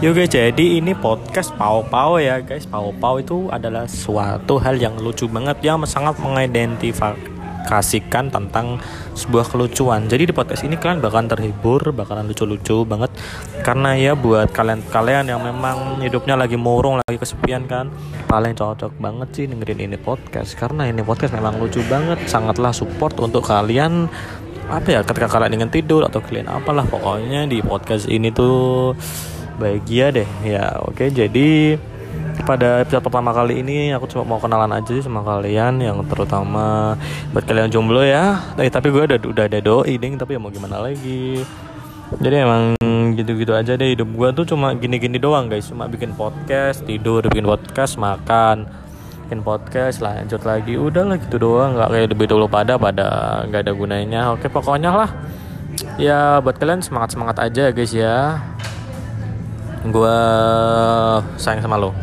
Yo guys, jadi ini podcast Pau Pau ya guys. Pau Pau itu adalah suatu hal yang lucu banget yang sangat mengidentifikasikan tentang sebuah kelucuan. Jadi di podcast ini kalian bakalan terhibur, bakalan lucu-lucu banget karena ya buat kalian-kalian yang memang hidupnya lagi murung, lagi kesepian kan, paling cocok banget sih dengerin ini podcast karena ini podcast memang lucu banget, sangatlah support untuk kalian apa ya ketika kalian ingin tidur atau kalian apalah pokoknya di podcast ini tuh bahagia deh. Ya oke jadi pada episode pertama kali ini aku cuma mau kenalan aja sih sama kalian yang terutama buat kalian jomblo ya. Eh, tapi gue udah udah ada doi ding tapi ya mau gimana lagi? Jadi emang gitu-gitu aja deh hidup gue tuh cuma gini-gini doang guys. Cuma bikin podcast tidur bikin podcast makan bikin podcast lanjut lagi. Udah lah gitu doang. Nggak kayak lebih dulu pada pada nggak ada gunanya. Oke pokoknya lah. Ya buat kalian semangat semangat aja guys ya gue sayang sama lo